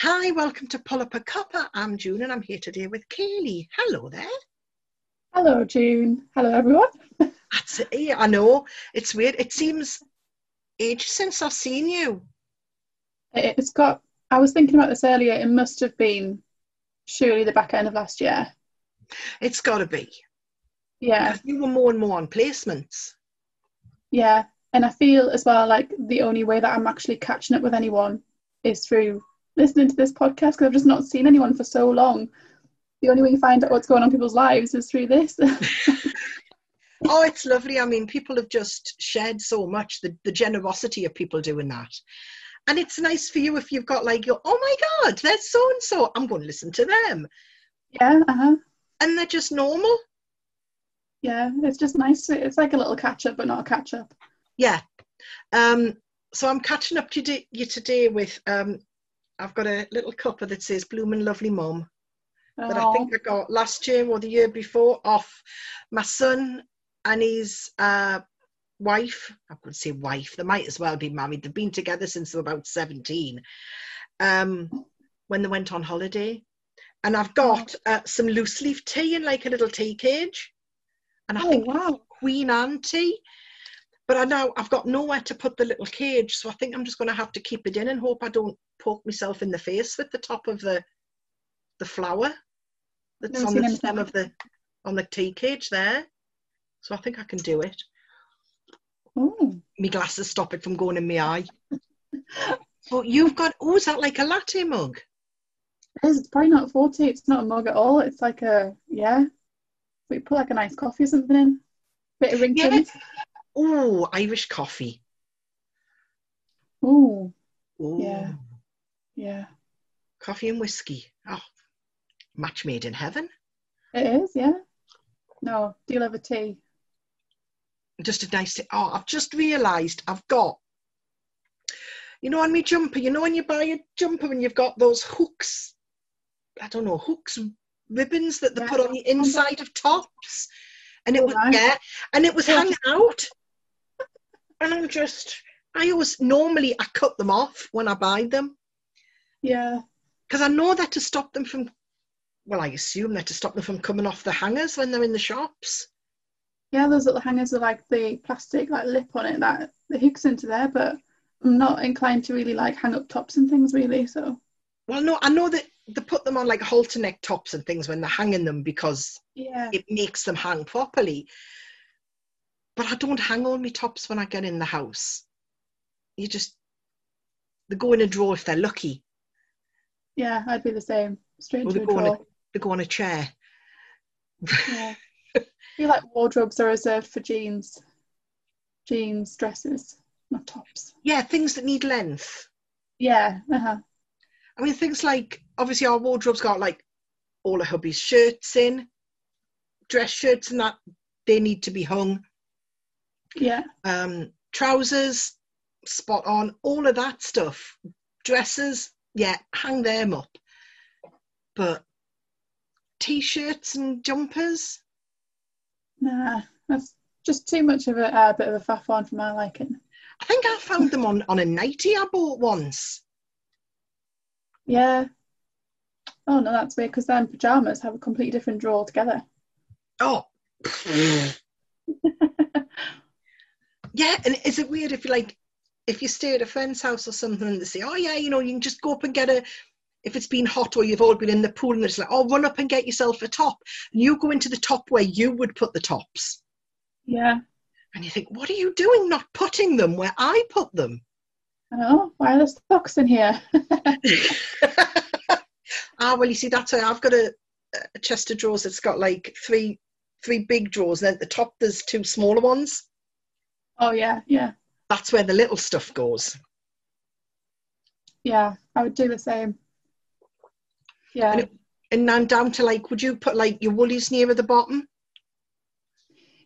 Hi, welcome to Pull Up a Cuppa. I'm June and I'm here today with Kaylee. Hello there. Hello, June. Hello, everyone. That's it. Yeah, I know. It's weird. It seems ages since I've seen you. It's got, I was thinking about this earlier. It must have been surely the back end of last year. It's got to be. Yeah. You were more and more on placements. Yeah. And I feel as well like the only way that I'm actually catching up with anyone is through listening to this podcast because I've just not seen anyone for so long. The only way you find out what's going on in people's lives is through this. Oh, it's lovely. I mean, people have just shared so much, the, the generosity of people doing that. And it's nice for you if you've got like your, oh my God, there's so and so. I'm going to listen to them. yeah. Uh-huh. And they're just normal. Yeah. It's just nice. It's like a little catch up, but not a catch up. Yeah. Um, so I'm catching up to you today with, um, I've got a little cuppa that says Bloomin' Lovely Mum that I think I got last year or the year before off my son and his uh, wife. I could say wife. They might as well be married. They've been together since they were about 17 um, when they went on holiday. And I've got uh, some loose leaf tea in like a little tea cage. And I Oh, think wow. Queen Anne tea. But I know I've got nowhere to put the little cage, so I think I'm just going to have to keep it in and hope I don't poke myself in the face with the top of the the flower that's Never on the stem of the on the tea cage there. So I think I can do it. Oh. My glasses stop it from going in my eye. But you've got oh, is that like a latte mug? It's probably not 40. It's not a mug at all. It's like a, yeah. We put like a nice coffee or something in. Bit of Yeah. Ringtons. Oh, Irish coffee. Ooh, Oh, Yeah. yeah. coffee and whiskey. Oh, match made in heaven. It is, yeah. No, do you love a tea? just a nice tea. oh i've just realized i've got you know on my jumper you know when you buy a jumper and you've got those hooks i don't know hooks ribbons that they Yeah. put on the inside of tops and it Oh, was yeah and it was hanging out and i'm just i always normally i cut them off when i buy them Yeah. because i know that to stop them from well i assume that to stop them from coming off the hangers when they're in the shops Yeah, those little hangers are like the plastic like lip on it that the hooks into there, but I'm not inclined to really like hang up tops and things really, so well no i know that they put them on like halter neck tops and things when they're hanging them because yeah. it makes them hang properly. But I don't hang all my tops when I get in the house. You just they go in a drawer if they're lucky. Yeah, I'd be the same. Straight Or they go, on a, they go on a chair. Yeah. I feel like wardrobes are reserved for jeans. Jeans, dresses, not tops. Yeah, things that need length. Yeah. Uh-huh. I mean, things like obviously our wardrobe's got like all of hubby's shirts in, dress shirts and that they need to be hung. Yeah. Um, trousers, spot on, all of that stuff. Dresses, yeah, hang them up. But t-shirts and jumpers, Nah, that's just too much of a uh, bit of a faff on for my liking. I think I found them on, on a nightie I bought once. Yeah. Oh no, that's weird because then pajamas have a completely different drawer altogether. Oh, yeah. And is it weird if you like, if you stay at a friend's house or something and they say, oh yeah, you know, you can just go up and get a, if it's been hot or you've all been in the pool and it's like, oh, run up and get yourself a top. And you go into the top where you would put the tops. Yeah. And you think, what are you doing not putting them where I put them? I know. Why are there socks in here? ah, well, you see, that's why I've got a, a chest of drawers that's got like three three big drawers, and then at the top there's two smaller ones. Oh yeah, yeah, That's where the little stuff goes. yeah. I would do the same. Yeah. And, it, and then down to like, would you put like your woolies near the bottom?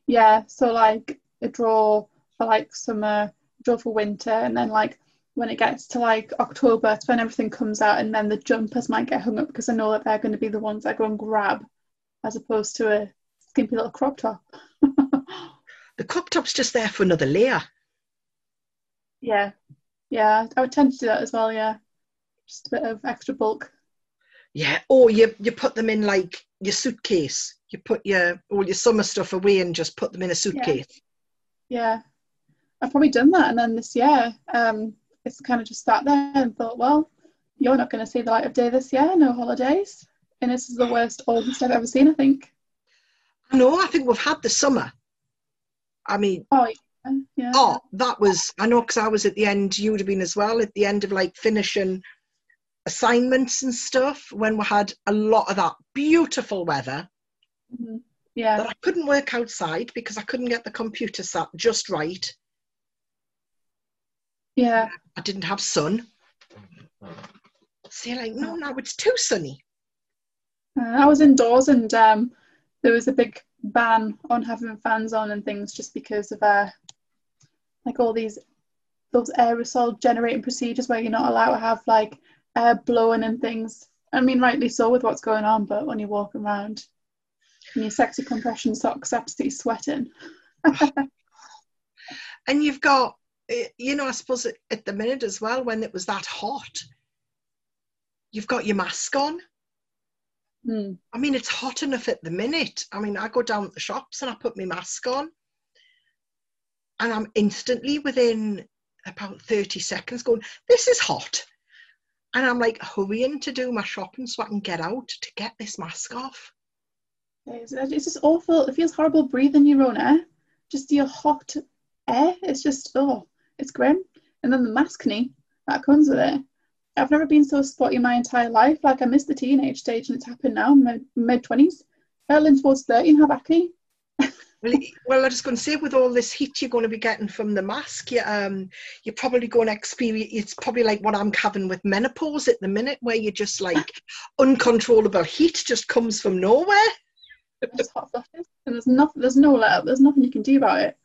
Yeah, so like a draw for like summer, a drawer for winter, and then like when it gets to like October, it's when everything comes out, and then the jumpers might get hung up because I know that they're going to be the ones I go and grab, as opposed to a skimpy little crop top. The crop top's just there for another layer. yeah, yeah, I would tend to do that as well. Yeah, just a bit of extra bulk. Yeah, or you you put them in like your suitcase. You put your all your summer stuff away and just put them in a suitcase. Yeah, I've probably done that, and then this year, um, it's kind of just sat there and thought, well, you're not going to see the light of day this year. No holidays, and this is the worst August I've ever seen. I think. No, I think we've had the summer. I mean, Oh yeah, yeah. oh, that was I know because I was at the end. You would have been as well at the end of like finishing assignments and stuff when we had a lot of that beautiful weather Mhm. yeah. that I couldn't work outside because I couldn't get the computer sat just right. Yeah, I didn't have sun. So you're like, no, now it's too sunny. Uh, I was indoors and um, there was a big ban on having fans on and things just because of uh, like all these those aerosol generating procedures where you're not allowed to have like air blowing and things. I mean, rightly so with what's going on, but when you're walking around in your sexy compression socks, absolutely sweating. And you've got, eh, you know, I suppose at the minute as well, when it was that hot, you've got your mask on. Hmm. I mean, it's hot enough at the minute. I mean, I go down to the shops and I put my mask on, and I'm instantly within about 30 seconds going, This is hot. And I'm like hurrying to do my shopping so I can get out to get this mask off. It's, it's just awful. It feels horrible breathing your own air. Just your hot air. It's just, oh, it's grim. And then the maskne that comes with it. I've never been so spotty in my entire life. Like, I missed the teenage stage and it's happened now, mid 20s. Early towards 30 and have acne. Well, well, I was going to say, with all this heat you're going to be getting from the mask, you, um, you're probably going to experience. It's probably like what I'm having with menopause at the minute, where you're just like uncontrollable heat just comes from nowhere. Just hot. And there's, nothing, there's no let up. There's nothing you can do about it.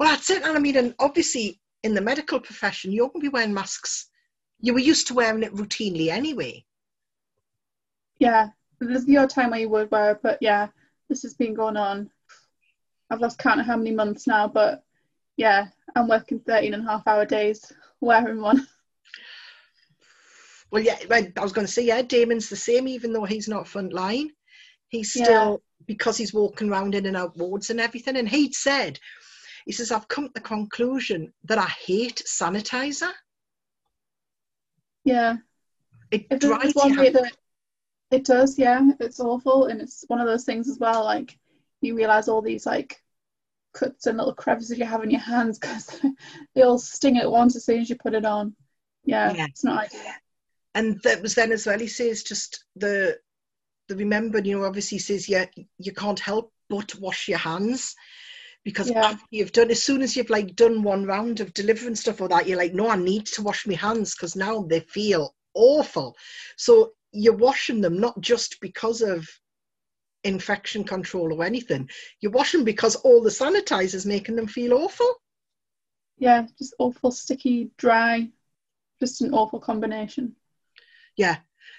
Well, that's it. And I mean, and obviously in the medical profession, you're going to be wearing masks. You were used to wearing it routinely anyway. Yeah. There's the odd time where you would wear it, but yeah, this has been going on. I've lost count of how many months now, but yeah, I'm working 13 and a half hour days wearing one. Well, yeah, I was going to say, yeah, Damon's the same, even though he's not front line. He's Yeah. still, because he's walking around in and out wards and everything. And he'd said, he says, I've come to the conclusion that I hate sanitizer. Yeah. It there's one way that it does, yeah, it's awful, and it's one of those things as well. Like you realize all these like cuts and little crevices you have in your hands because they all sting at once as soon as you put it on. Yeah, Yeah. it's not ideal. and that was then as well he says just the the remember you know obviously he says yeah you can't help but wash your hands because Yeah. after you've done as soon as you've like done one round of delivering stuff or that you're like no i need to wash my hands because now they feel awful. So you're washing them not just because of infection control or anything. You're washing because all the sanitizers making them feel awful. Yeah, just awful, sticky, dry, just an awful combination. yeah.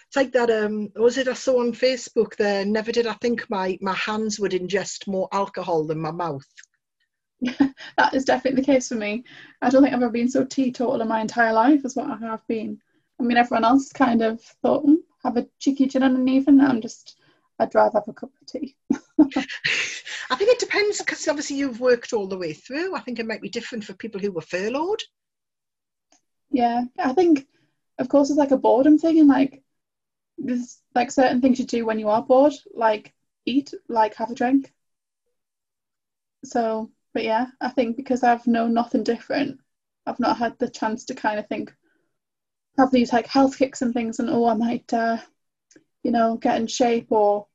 It's like that um was it i saw on facebook there never did i think my my hands would ingest more alcohol than my mouth That is definitely the case for me. I don't think I've ever been so teetotal in my entire life as what I have been. I mean, everyone else kind of thought, mm, have a cheeky gin and an even. I'm just, I'd rather have a cup of tea. i think it depends because obviously you've worked all the way through i think it might be different for people who were furloughed Yeah, I think, of course, it's like a boredom thing, and like there's like certain things you do when you are bored, like eat, like have a drink. So, but yeah, I think because I've known nothing different, I've not had the chance to kind of think, have these like health kicks and things, and oh, I might, uh, you know, get in shape or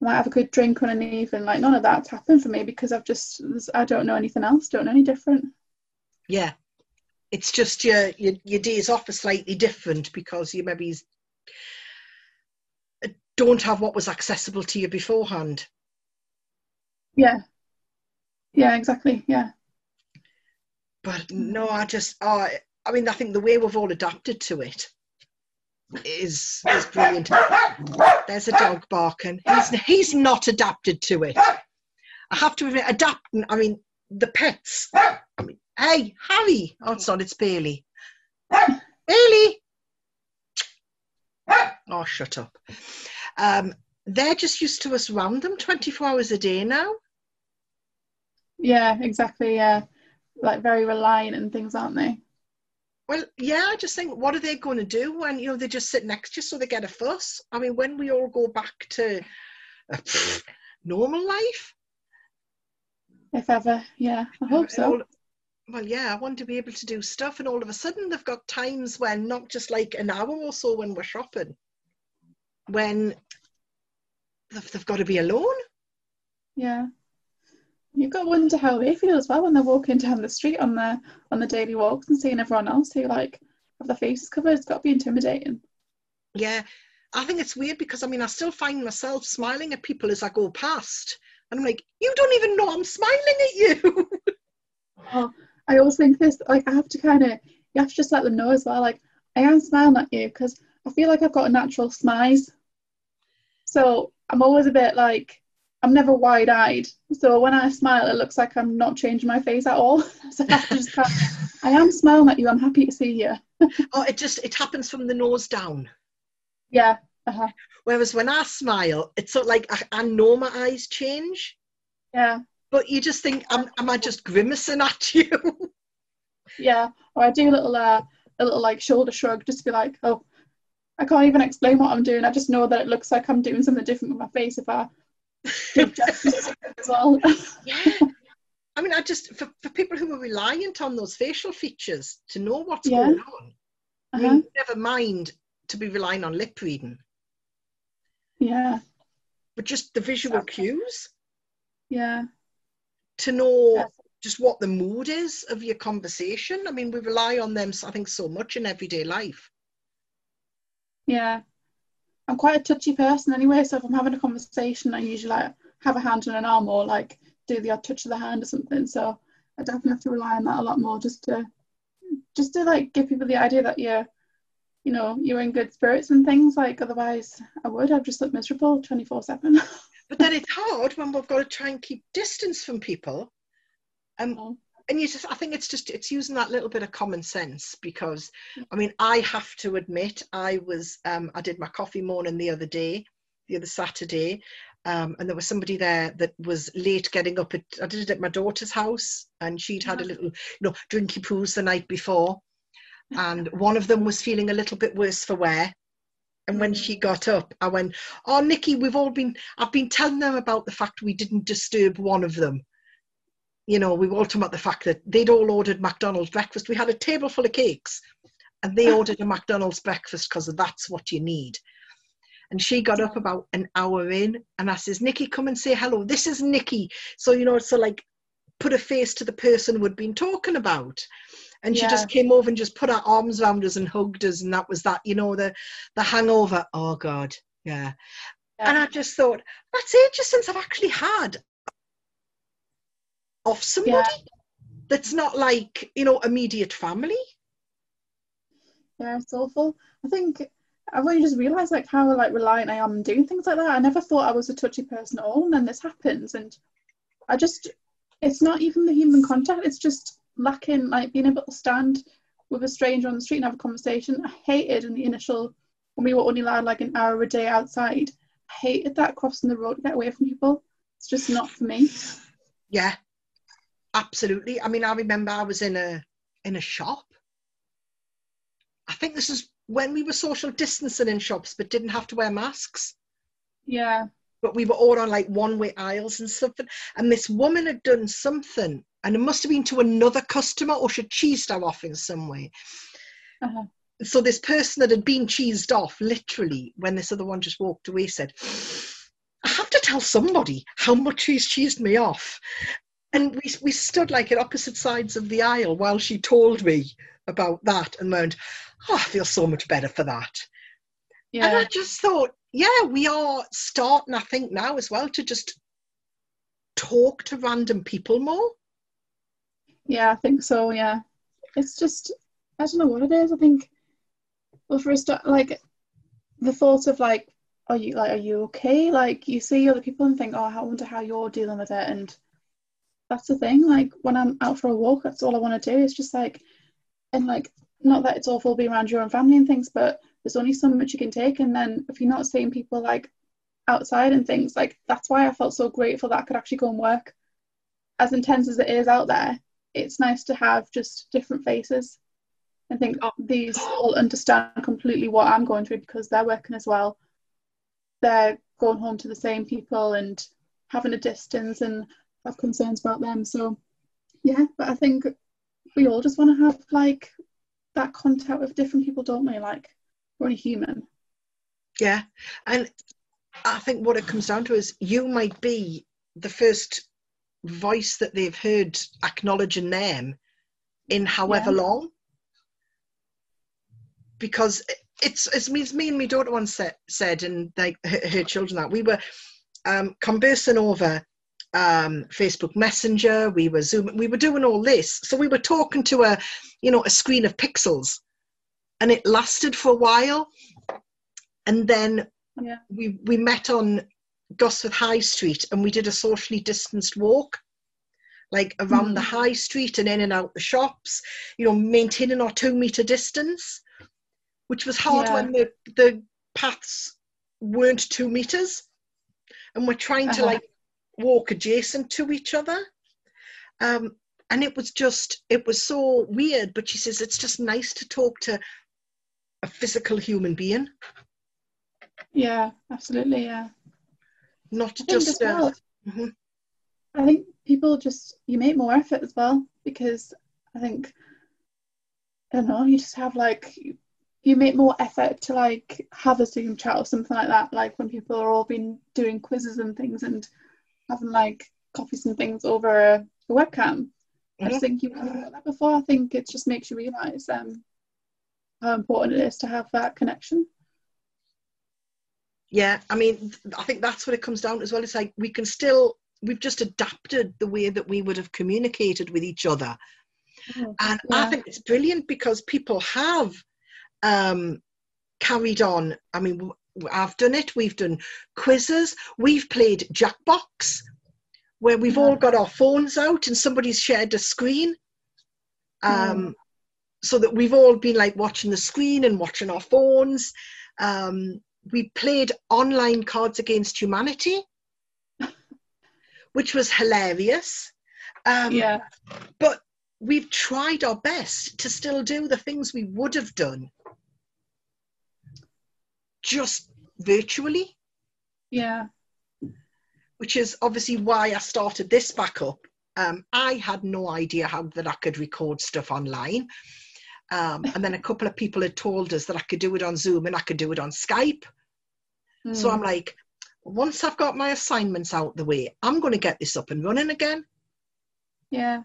I might have a good drink on an evening. Like none of that's happened for me because I've just, I don't know anything else, don't know any different. yeah it's just your your, your days off are slightly different because you maybe don't have what was accessible to you beforehand Yeah. Yeah, exactly. Yeah. but no i just oh, i mean i think the way we've all adapted to it is is brilliant there's a dog barking he's he's not adapted to it i have to admit adapting i mean the pets i mean hey harry oh it's not it's bailey bailey Oh, shut up. Um, they're just used to us around them 24 hours a day now. Yeah, exactly. Yeah, like very reliant and things, aren't they? Well, yeah, I just think, what are they going to do when you know they just sit next to you so they get a fuss? I mean, when we all go back to uh, pff, normal life, If ever. Yeah, I hope so. all- well, yeah, I want to be able to do stuff, and all of a sudden they've got times when not just like an hour or so when we're shopping, when they've, they've got to be alone. Yeah. You've got to wonder how they feel as well when they're walking down the street on the on the daily walks and seeing everyone else who like have their faces covered. It's got to be intimidating. Yeah, I think it's weird because I mean, I still find myself smiling at people as I go past, and I'm like, you don't even know I'm smiling at you. Oh, I always think this like I have to kind of you have to just let them know as well. Like I am smiling at you because I feel like I've got a natural smize. So I'm always a bit like I'm never wide eyed. So when I smile, it looks like I'm not changing my face at all. so I just I am smiling at you. I'm happy to see you. oh, it just it happens from the nose down. Yeah. Uh-huh. Whereas when I smile, it's sort of like I, I know my eyes change, Yeah. but you just think, am, am I just grimacing at you? Yeah. Or I do a little uh, a little like shoulder shrug just to be like, oh, I can't even explain what I'm doing. I just know that it looks like I'm doing something different with my face if I as well. yeah. I mean, I just for, for people who are reliant on those facial features to know what's Yeah. going on. I Uh-huh. mean, never mind to be relying on lip reading, Yeah. but just the visual Exactly. cues Yeah. to know Yeah. just what the mood is of your conversation. I mean, we rely on them, I think, so much in everyday life. Yeah. I'm quite a touchy person anyway, so if I'm having a conversation, I usually like have a hand on an arm or like do the odd touch of the hand or something. So I definitely have to rely on that a lot more just to just to like give people the idea that you're you know, you're in good spirits and things. Like otherwise I would, I'd just look miserable twenty four seven. But then it's hard when we've got to try and keep distance from people. Um. and you just, I think it's just, it's using that little bit of common sense because, I mean, I have to admit, I was, um, I did my coffee morning the other day, the other Saturday, um, and there was somebody there that was late getting up at, I did it at my daughter's house, and she'd had a little, you know, drinky poos the night before, and one of them was feeling a little bit worse for wear. And when she Mm. got up, I went, "Oh, Nikki, we've all been. I've been telling them about the fact we didn't disturb one of them. You know, we were all talking about the fact that they'd all ordered McDonald's breakfast. We had a table full of cakes, and they ordered a McDonald's breakfast because that's what you need." And she got up about an hour in, and I says, "Nikki, come and say hello. This is Nikki." So you know, so like, put a face to the person we'd been talking about. And she Yeah. just came over and just put her arms around us and hugged us, and that was that. You know, the the hangover. Oh God, yeah. And I just thought, that's ages since I've actually had off somebody that's not like, you know, immediate family. Yeah, it's awful. I think I've only just realised like how like reliant I am on doing things like that. I never thought I was a touchy person at all, and then this happens, and I just it's not even the human contact. It's just lacking like being able to stand with a stranger on the street and have a conversation. I hated in the initial when we were only allowed like an hour a day outside. I hated that crossing the road to get away from people. It's just not for me. Yeah, absolutely. I mean, I remember I was in a in a shop. I think this is when we were social distancing in shops, but didn't have to wear masks. Yeah, But we were all on like one way aisles and something. And this woman had done something, and it must have been to another customer, or she'd cheesed her off in some way. Uh-huh. So this person that had been cheesed off, literally, when this other one just walked away, said, I have to tell somebody how much she's cheesed me off. And we, we stood like at opposite sides of the aisle while she told me about that and went, Oh, ah, I feel so much better for that. Yeah. And I just thought, yeah, we are starting, I think, now as well to just talk to random people more. yeah. I think so. Yeah, it's just I don't know what it is. I think well, for a start, like the thought of like, are you like, are you okay? Like you see other people and think, oh, I wonder how you're dealing with it, and that's the thing. Like when I'm out for a walk, that's all I want to do. It's just like, and like, not that it's awful being around your own family and things, but there's only so much you can take and then if you're not seeing people like outside and things like that's why I felt so grateful that I could actually go and work as intense as it is out there it's nice to have just different faces I think these all understand completely what I'm going through because they're working as well they're going home to the same people and having a distance and have concerns about them so yeah but I think we all just want to have like that contact with different people don't we like we're only human yeah and I think what it comes down to is you might be the first voice that they've heard acknowledging them in however yeah. long. Because it's it's me, me and my daughter once said, said and like her, her, children that we were um, conversing over um, Facebook Messenger, we were zooming, we were doing all this. So we were talking to a, you know, a screen of pixels, and it lasted for a while, and then yeah. we we met on Gosforth High Street and we did a socially distanced walk, like around mm. the high street and in and out the shops, you know, maintaining our two meter distance, which was hard yeah. when the the paths weren't two meters, and we're trying uh-huh. to like walk adjacent to each other. Um, and it was just it was so weird but she says it's just nice to talk to a physical human being yeah, absolutely. Yeah. Not just. Uh, well, mm-hmm. I think people just you make more effort as well because I think I don't know you just have like you make more effort to like have a Zoom chat or something like that. Like when people are all been doing quizzes and things and having like copies and things over a, a webcam. Mm-hmm. I just think you have done that before. I think it just makes you realise um, how important it is to have that connection yeah i mean i think that's what it comes down to as well it's like we can still we've just adapted the way that we would have communicated with each other oh, and yeah. i think it's brilliant because people have um, carried on i mean i've done it we've done quizzes we've played jackbox where we've yeah. all got our phones out and somebody's shared a screen um, so that we've all been like watching the screen and watching our phones um, we played online Cards Against Humanity, which was hilarious. Um, yeah. But we've tried our best to still do the things we would have done just virtually. Yeah. Which is obviously why I started this back up. Um, I had no idea how that I could record stuff online. Um, and then a couple of people had told us that I could do it on Zoom and I could do it on Skype. Mm. So I'm hmm. like, once I've got my assignments out the way, I'm going to get this up and running again. Yeah.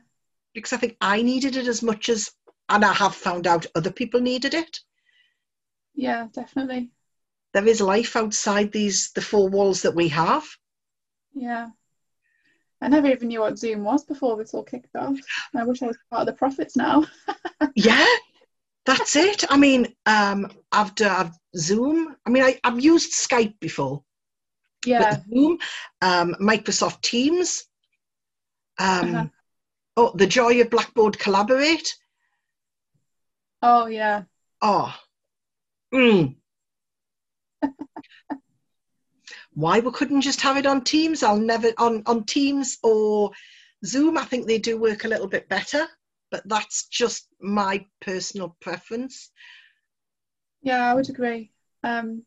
Because I think I needed it as much as, and I have found out other people needed it. Yeah, definitely. There is life outside these the four walls that we have. Yeah. I never even knew what Zoom was before this all kicked off. I wish I was part of the profits now. yeah, that's it. I mean, um, I've done Zoom. I mean, I, have used Skype before. Yeah. Zoom, um, Microsoft Teams. Um, uh-huh. Oh, the joy of Blackboard Collaborate. Oh yeah. Oh. Mm. Why we couldn't just have it on Teams? I'll never on on Teams or Zoom. I think they do work a little bit better but that's just my personal preference. Yeah, I would agree. Um,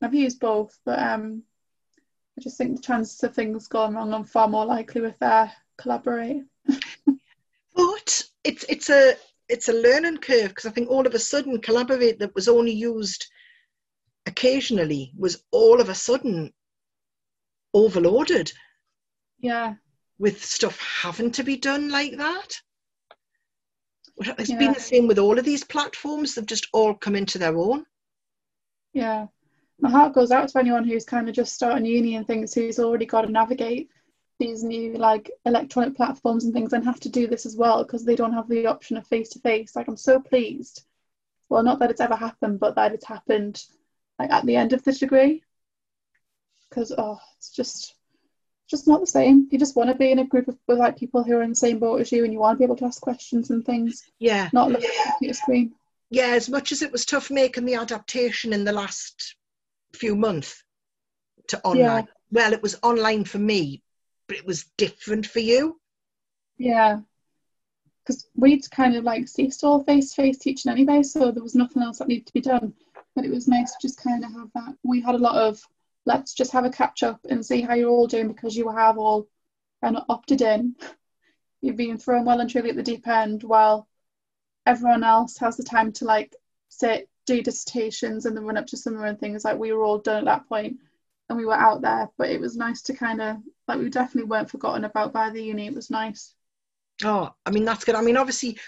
I've used both, but um, I just think the chances of things going wrong are far more likely with their collaborate. but it's it's a it's a learning curve because I think all of a sudden collaborate that was only used occasionally was all of a sudden overloaded. Yeah. With stuff having to be done like that. It's yeah. been the same with all of these platforms. They've just all come into their own. Yeah. My heart goes out to anyone who's kind of just starting uni and thinks who's already got to navigate these new like electronic platforms and things and have to do this as well because they don't have the option of face to face. Like I'm so pleased. Well, not that it's ever happened, but that it's happened like at the end of the degree. Because oh, it's just just not the same. You just want to be in a group of with like people who are in the same boat as you, and you want to be able to ask questions and things. Yeah. Not look at the computer screen. yeah, as much as it was tough making the adaptation in the last few months to online, Yeah. well, it was online for me, but it was different for you. Yeah. Because we'd kind of like ceased all face to face teaching anyway, so there was nothing else that needed to be done. But it was nice to just kind of have that. We had a lot of let's just have a catch up and see how you're all doing because you have all kind of opted in. You've been thrown well and truly at the deep end while everyone else has the time to like sit, do dissertations and then run up to summer and things like we were all done at that point and we were out there. But it was nice to kind of like we definitely weren't forgotten about by the uni. It was nice. Oh, I mean, that's good. I mean, obviously,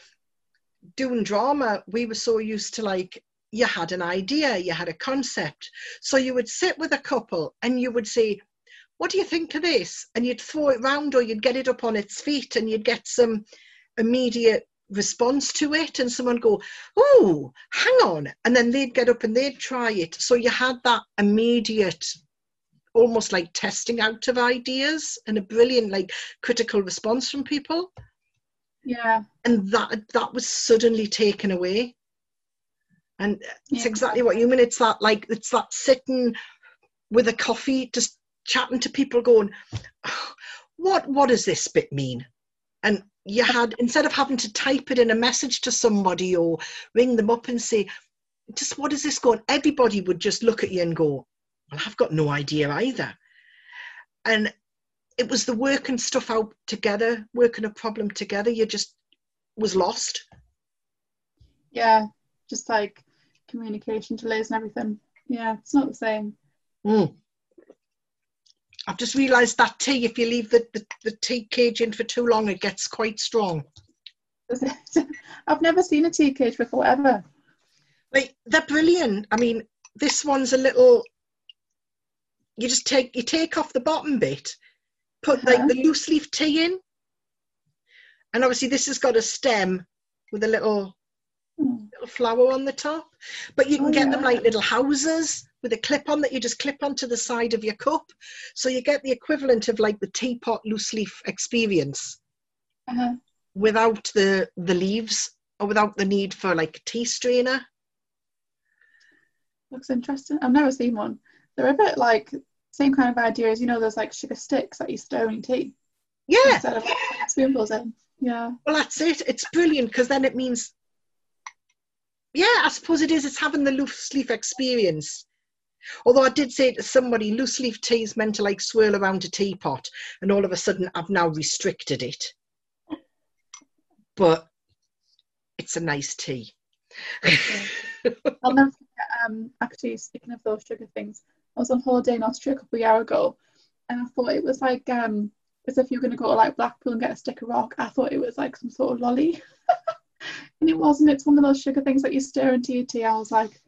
doing drama, we were so used to like, you had an idea, you had a concept. So you would sit with a couple and you would say, What do you think of this? And you'd throw it round or you'd get it up on its feet and you'd get some immediate response to it. And someone go, Oh, hang on. And then they'd get up and they'd try it. So you had that immediate almost like testing out of ideas and a brilliant like critical response from people Yeah. and that that was suddenly taken away and it's Yeah. exactly what you mean. It's that like it's that sitting with a coffee just chatting to people going "Oh, what what does this bit mean? And you had instead of having to type it in a message to somebody or ring them up and say just what is this going? Everybody would just look at you and go well i've got no idea either. And it was the working stuff out together working a problem together you just was lost. Yeah. Just like communication delays and everything. Yeah, it's not the same. Mm. I've just realised that tea, if you leave the, the, the tea cage in for too long, it gets quite strong. I've never seen a tea cage before ever. Like they're brilliant. I mean, this one's a little. You just take you take off the bottom bit, put Uh-huh. like the loose leaf tea in, and obviously this has got a stem with a little Hmm. little flower on the top. But you can Oh, get them like little houses with a clip on that you just clip onto the side of your cup. So you get the equivalent of like the teapot loose leaf experience Uh-huh. without the the leaves or without the need for like a tea strainer. Looks interesting. I've never seen one. They're a bit like same kind of idea as you know. There's like sugar sticks that you stir in tea Yeah, instead of like, spoonfuls in. Yeah. well that's it. It's brilliant because then it means yeah, I suppose it is. It's having the loose leaf experience. Although I did say to somebody, loose leaf tea is meant to like swirl around a teapot, and all of a sudden I've now restricted it. But it's a nice tea. I'll never forget. Um, actually, speaking of those sugar things, I was on holiday in Austria a couple of years ago, and I thought it was like um, as if you were going to go to like Blackpool and get a stick of rock. I thought it was like some sort of lolly, and it wasn't. It's one of those sugar things that you stir into your tea. I was like, it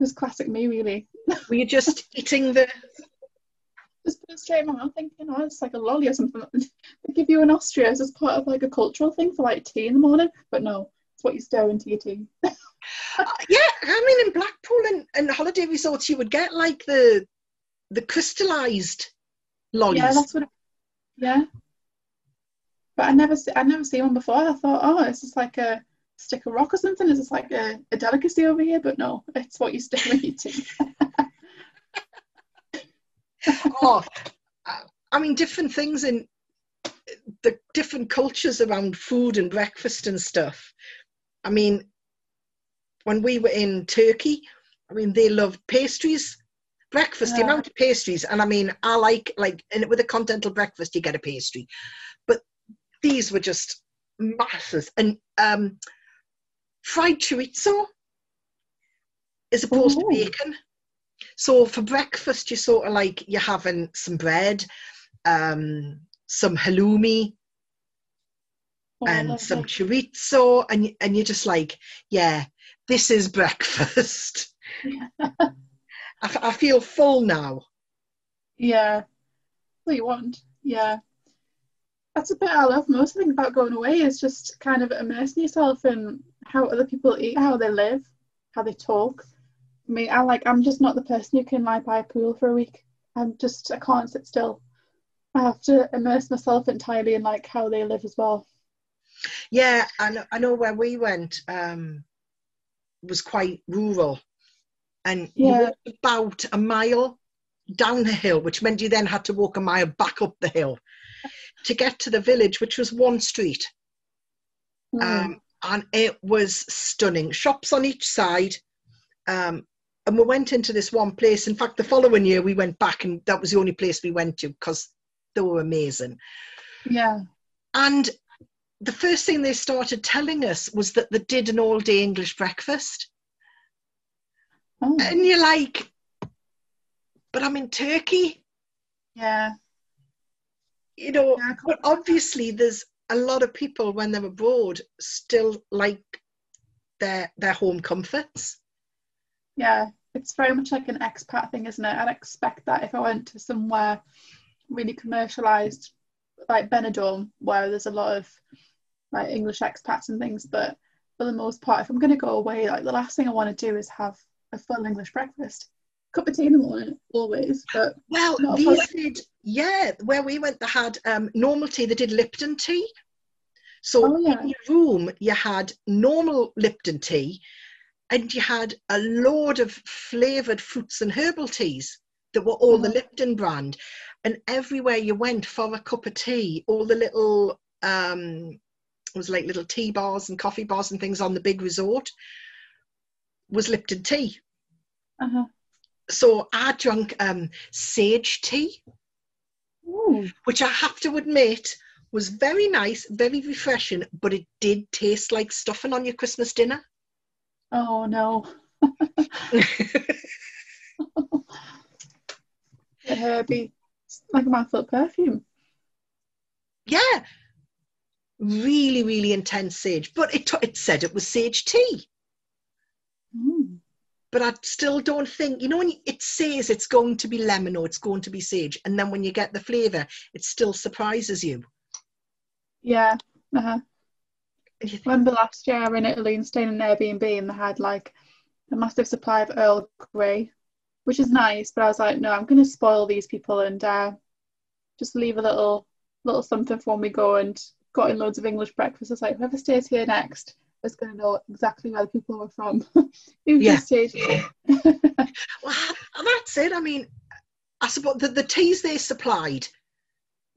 was classic me, really. Were you just eating the? Just put it straight in my mouth, thinking, oh, it's like a lolly or something. They give you in Austria as part of like a cultural thing for like tea in the morning, but no, it's what you stir into your tea. Uh, yeah, I mean in Blackpool and, and holiday resorts, you would get like the the crystallized lollies. Yeah, that's what. It, yeah. But I never, I never seen one before. I thought, oh, it's just like a stick a rock or something. Is this like a, a delicacy over here? But no, it's what you stick with your tea. oh, I- mean, different things in the different cultures around food and breakfast and stuff. I mean, when we were in Turkey, I mean, they loved pastries, breakfast, the amount of pastries. And I mean, I like, like, and with a continental breakfast, you get a pastry. But these were just masses. And um, fried chorizo as opposed Ooh. to bacon. So for breakfast, you're sort of like you're having some bread, um, some halloumi, Oh, and some chorizo, and and you're just like, yeah, this is breakfast. I, f- I feel full now. Yeah. What you want? Yeah. That's a bit I love most. I think about going away is just kind of immersing yourself in how other people eat, how they live, how they talk. I mean, I like. I'm just not the person who can lie by a pool for a week. I'm just. I can't sit still. I have to immerse myself entirely in like how they live as well. Yeah, I know, I know where we went. Um, was quite rural, and Yeah. you walked about a mile down the hill, which meant you then had to walk a mile back up the hill to get to the village, which was one street. Mm. Um, and it was stunning. Shops on each side. Um, and we went into this one place. In fact, the following year we went back, and that was the only place we went to because they were amazing. yeah. And the first thing they started telling us was that they did an all day English breakfast. Oh, And you're like, but I'm in Turkey, yeah. You know. Yeah, But obviously, there's a lot of people when they're abroad still like their their home comforts. Yeah, it's very much like an expat thing, isn't it? I'd expect that if I went to somewhere really commercialized, like Benidorm, where there's a lot of like English expats and things. But for the most part, if I'm going to go away, like the last thing I want to do is have a full English breakfast. Cup of tea in the morning, always. But Well, these did, yeah, where we went, they had um, normal tea, they did Lipton tea. So Oh, yeah. in your room, you had normal Lipton tea and you had a load of flavoured fruits and herbal teas that were all the Mhm. Lipton brand. And everywhere you went for a cup of tea, all the little, um, it was like little tea bars and coffee bars and things on the big resort was Lipton tea. uh-huh. So I drank um, sage tea. Ooh. which I have to admit was very nice, very refreshing, but it did taste like stuffing on your Christmas dinner. Oh no. Herby. Like a mouthful of perfume. yeah, really, really intense sage, but it, t- it said it was sage tea. Mm. But I still don't think, you know, when it says it's going to be lemon or it's going to be sage, and then when you get the flavour, it still surprises you. Yeah. Uh-huh. Think, remember last year I were in Italy and staying in an Airbnb and they had like a massive supply of Earl Grey, which is nice, but I was like, no, I'm going to spoil these people and uh, just leave a little little something for when we go and got in loads of English breakfast. It's like whoever stays here next is going to know exactly where the people were from. Who Yeah. well, that's it. I mean, I suppose the, the teas they supplied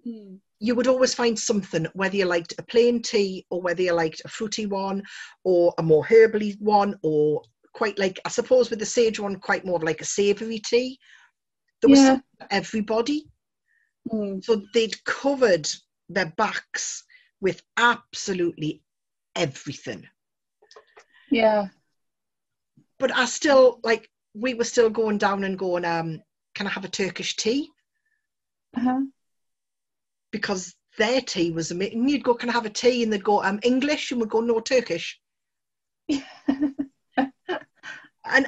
Hmm. you would always find something, whether you liked a plain tea or whether you liked a fruity one or a more herbally one or quite like, I suppose with the sage one, quite more like a savoury tea. There was Yeah. something for everybody. Hmm. So they'd covered their backs with absolutely everything. Yeah. But I still, like, we were still going down and going, um, can I have a Turkish tea? Uh-huh. Because their tea was amazing. You'd go, can I have a tea? And they'd go, um, English? And we'd go, no, Turkish. and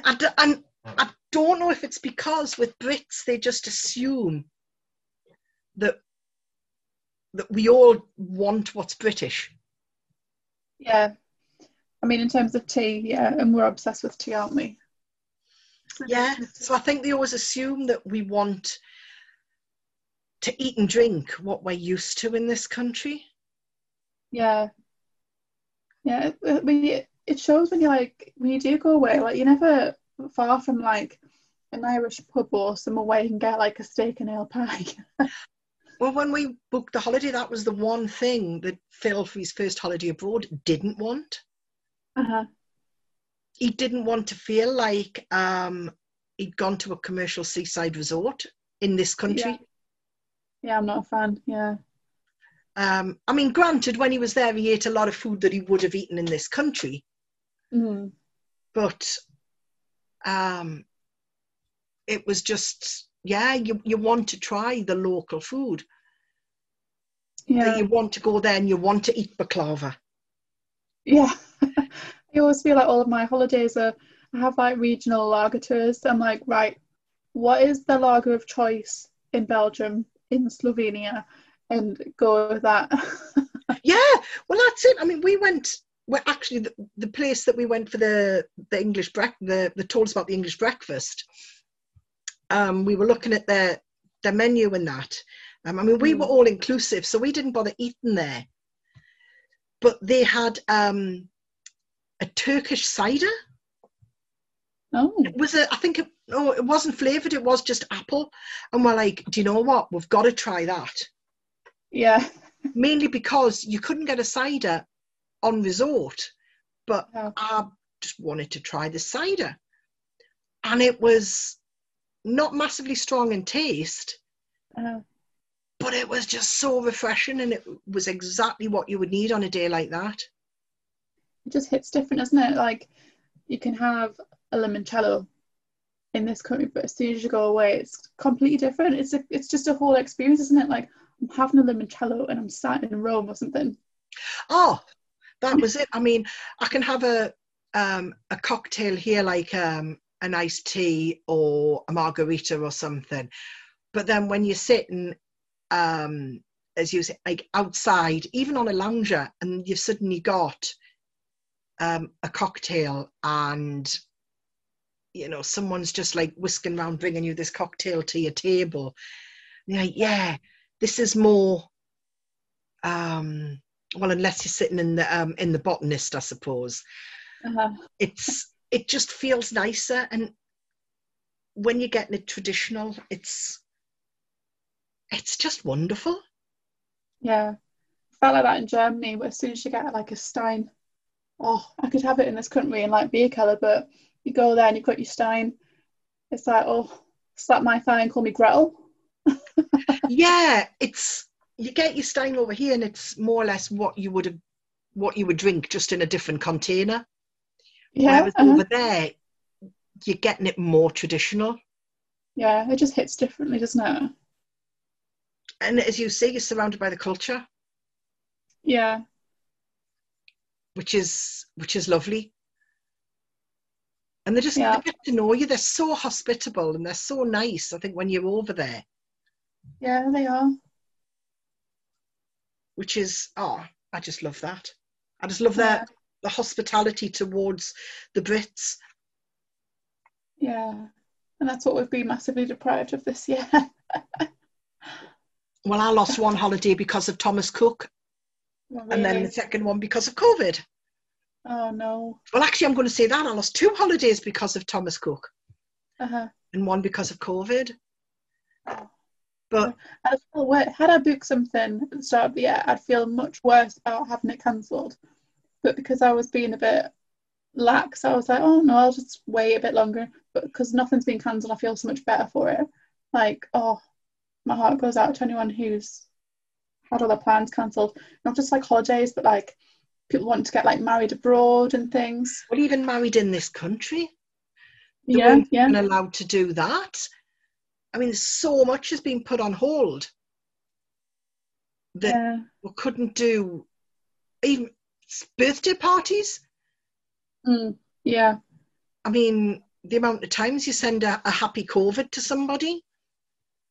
I, d- and I don't know if it's because with Brits they just assume that that we all want what's British. Yeah. I mean, in terms of tea, yeah, and we're obsessed with tea, aren't we? Yeah. So I think they always assume that we want to eat and drink what we're used to in this country. Yeah. Yeah, it, it, we- it shows when you like when you do go away, like you're never far from like an Irish pub or somewhere where you can get like a steak and ale pie. Well, when we booked the holiday, that was the one thing that Phil, for his first holiday abroad, didn't want. Uh-huh. He didn't want to feel like um, he'd gone to a commercial seaside resort in this country. Yeah. Yeah, I'm not a fan. Yeah. Um, I mean, granted, when he was there, he ate a lot of food that he would have eaten in this country, Mm. but um, it was just, yeah, you, you want to try the local food. That Yeah. you want to go there and you want to eat baklava. Yeah. I always feel like all of my holidays are I have like regional lager tours. I'm like, right, what is the lager of choice in Belgium, in Slovenia? And go with that. Yeah, well, that's it. I mean, we went. Well, actually, the, the place that we went for the the English break the the told us about the English breakfast. Um, we were looking at their their menu and that. Um, I mean, we were Mm. all inclusive, so we didn't bother eating there. But they had um, a Turkish cider, Oh, It was a, I think it, no, it wasn't flavoured. It was just apple, and we're like, do you know what? We've got to try that. yeah. Mainly because you couldn't get a cider on resort, but Yeah. I just wanted to try the cider, and it was not massively strong in taste, Uh, but it was just so refreshing, and it was exactly what you would need on a day like that. it just hits different, doesn't it? Like you can have a limoncello in this country, but as soon as you go away, it's completely different. It's a, it's just a whole experience, isn't it? Like I'm having a limoncello and I'm sat in Rome or something. Oh, that was it. I mean, I can have a um, a cocktail here, like um, an iced tea or a margarita or something. But then when you're sitting, um, as you say, like outside, even on a lounger, and you've suddenly got um, a cocktail and you know someone's just like whisking around bringing you this cocktail to your table you're like yeah this is more um well unless you're sitting in the um in the botanist i suppose Uh, it's it just feels nicer and when you're getting it traditional it's it's just wonderful yeah, I felt like that in Germany. But as soon as you get like a Stein, oh, I could have it in this country in like beer colour, but you go there and you've got your Stein. It's like oh, slap my thigh and call me Gretel. yeah it's you get your stein over here and it's more or less what you would have what you would drink just in a different container Yeah, whereas uh-huh. over there you're getting it more traditional yeah, it just hits differently, doesn't it? and as you say you're surrounded by the culture Yeah, which is which is lovely and they just Yeah. they get to know you they're so hospitable and they're so nice i think when you're over there yeah, they are. which is oh i just love that i just love Yeah. their the hospitality towards the brits Yeah, and that's what we've been massively deprived of this year. well i lost one holiday because of thomas cook and then the second one because of covid oh no. well actually i'm going to say that i lost two holidays because of thomas cook Uh-huh. and one because of covid Oh. but I feel had I booked something at the start of the year, I'd feel much worse about having it cancelled. But because I was being a bit lax, I was like, oh no, I'll just wait a bit longer. But because nothing's been cancelled, I feel so much better for it. Like, oh, my heart goes out to anyone who's had all their plans cancelled. Not just like holidays, but like people want to get like married abroad and things. well even married in this country They yeah, weren't yeah, even allowed to do that. I mean, so much has been put on hold that yeah, we couldn't do even birthday parties. mm, yeah, I mean, the amount of times you send a, a happy COVID to somebody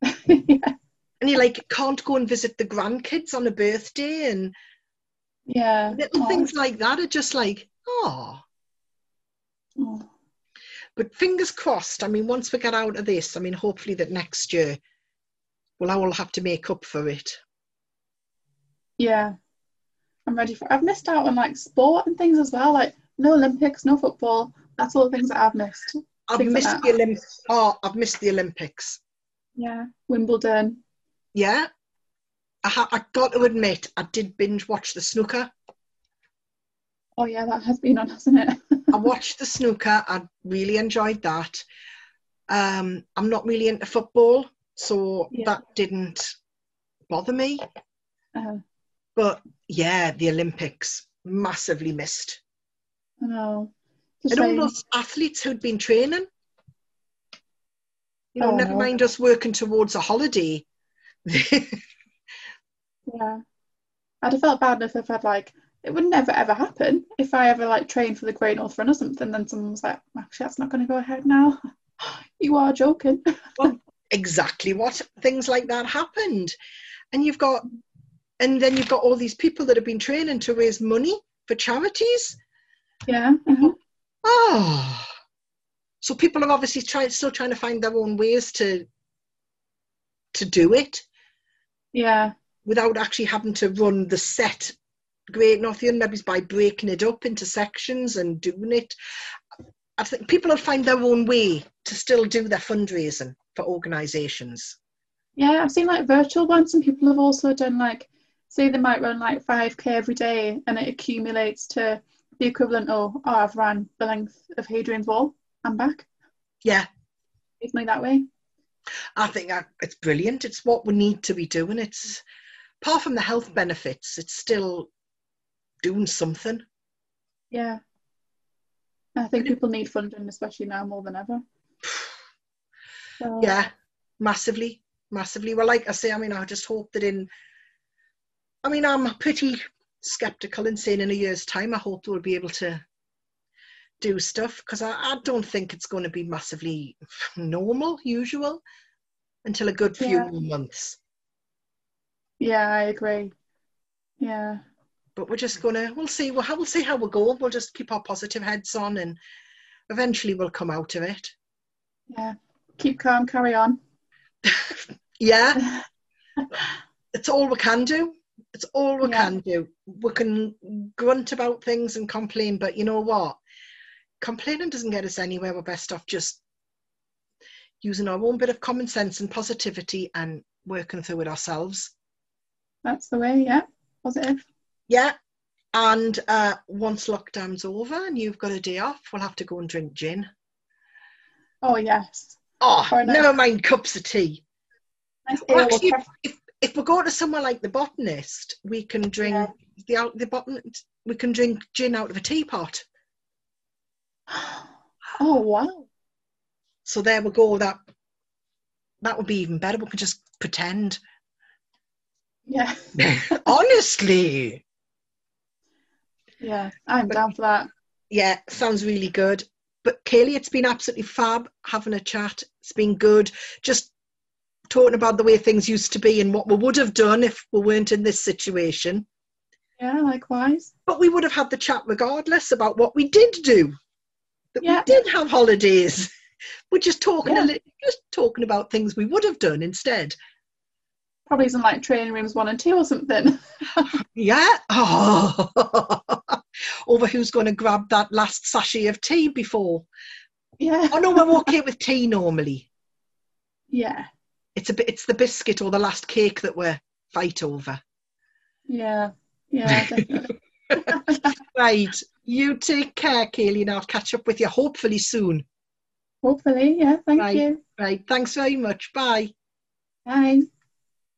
yeah, and you like can't go and visit the grandkids on a birthday and yeah. little Oh, things like that are just like, oh. oh. But fingers crossed. I mean, once we get out of this, I mean, hopefully that next year we'll all have to make up for it. Yeah, I'm ready for. I've missed out on like sport and things as well. Like no Olympics, no football. That's all the things that I've missed. I've Things missed that. the Olympics. Oh, I've missed the Olympics. Yeah, Wimbledon. Yeah. I, ha- I got to admit, I did binge watch the snooker. Oh yeah, that has been on, hasn't it? I watched the snooker. I really enjoyed that. Um, I'm not really into football, so Yeah. that didn't bother me. Uh, But yeah, the Olympics massively missed. I know. And all those athletes who'd been training. You know, Oh, never no. mind us working towards a holiday. Yeah, I'd have felt bad if I've had like it would never ever happen if I ever like trained for the Great North Run or something. Then someone was like, actually, that's not going to go ahead now. you are joking. exactly what things like that happened. And you've got, and then you've got all these people that have been training to raise money for charities. yeah. uh-huh. Oh, so people are obviously trying, still trying to find their own ways to to do it Yeah. without actually having to run the set Great North Northern maybe by breaking it up into sections and doing it. I think people will find their own way to still do their fundraising for organisations. Yeah, I've seen like virtual ones, and people have also done like, say they might run like 5k every day, and it accumulates to the equivalent of, oh, I've ran the length of Hadrian's Wall and back. Yeah, It's me that way. I think that it's brilliant. It's what we need to be doing. It's apart from the health benefits, it's still doing something. Yeah. I think people need funding, especially now more than ever. So, Yeah, massively, massively. Well, like I say, I mean, I just hope that in, I mean, I'm pretty skeptical in saying in a year's time, I hope we'll be able to do stuff because I, I don't think it's going to be massively normal, usual, until a good few Yeah. months. Yeah, I agree. Yeah. But we're just gonna, we'll see. We'll, we'll see how we go. We'll just keep our positive heads on, and eventually we'll come out of it. Yeah. Keep calm, carry on. Yeah, it's all we can do. It's all we Yeah. can do. We can grunt about things and complain, but you know what? Complaining doesn't get us anywhere. We're best off just using our own bit of common sense and positivity and working through it ourselves. That's the way, yeah. Positive. Yeah. And uh, once lockdown's over and you've got a day off, we'll have to go and drink gin. Oh, yes. Oh, Or a nice- never mind cups of tea. Nice Well, actually, if, if we go to somewhere like the botanist, we can drink Yeah. the out the botan. We can drink gin out of a teapot. Oh, wow. So there we go. That that would be even better. We could just pretend. Yeah. Honestly, Yeah. I'm down for that. yeah, sounds really good. But Kaylee, it's been absolutely fab having a chat. It's been good. Just talking about the way things used to be and what we would have done if we weren't in this situation. Yeah, likewise. But we would have had the chat regardless about what we did do. That Yeah. we did have holidays. We're just talking Yeah. a little, just talking about things we would have done instead. Probably some like training rooms one and two or something. Yeah. Oh. Over who's going to grab that last sachet of tea before. Yeah. Oh no, we're okay with tea normally. Yeah. It's a bit. It's the biscuit or the last cake that we fight over. Yeah. Yeah, definitely. Right. You take care, Kaylee, and I'll catch up with you hopefully soon. Hopefully, yeah. Thank Right. you. Right. Thanks very much. Bye. Bye.